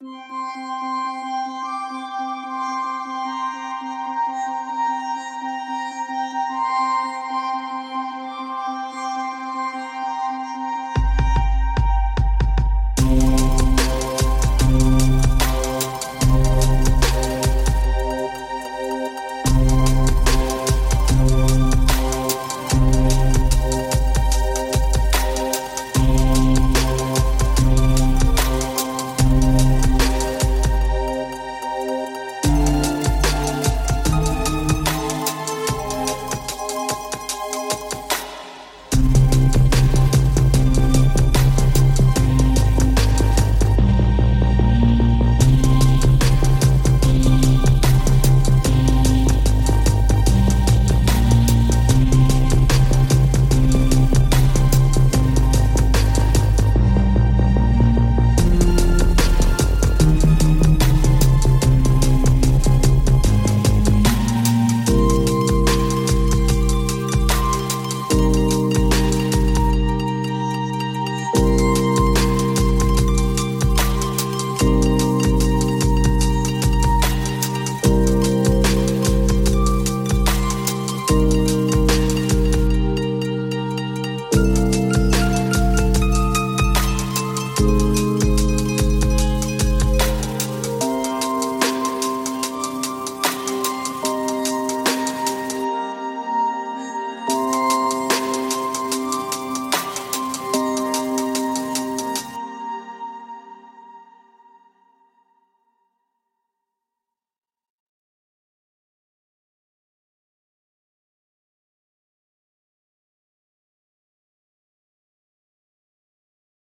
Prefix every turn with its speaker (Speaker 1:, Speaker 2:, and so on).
Speaker 1: Música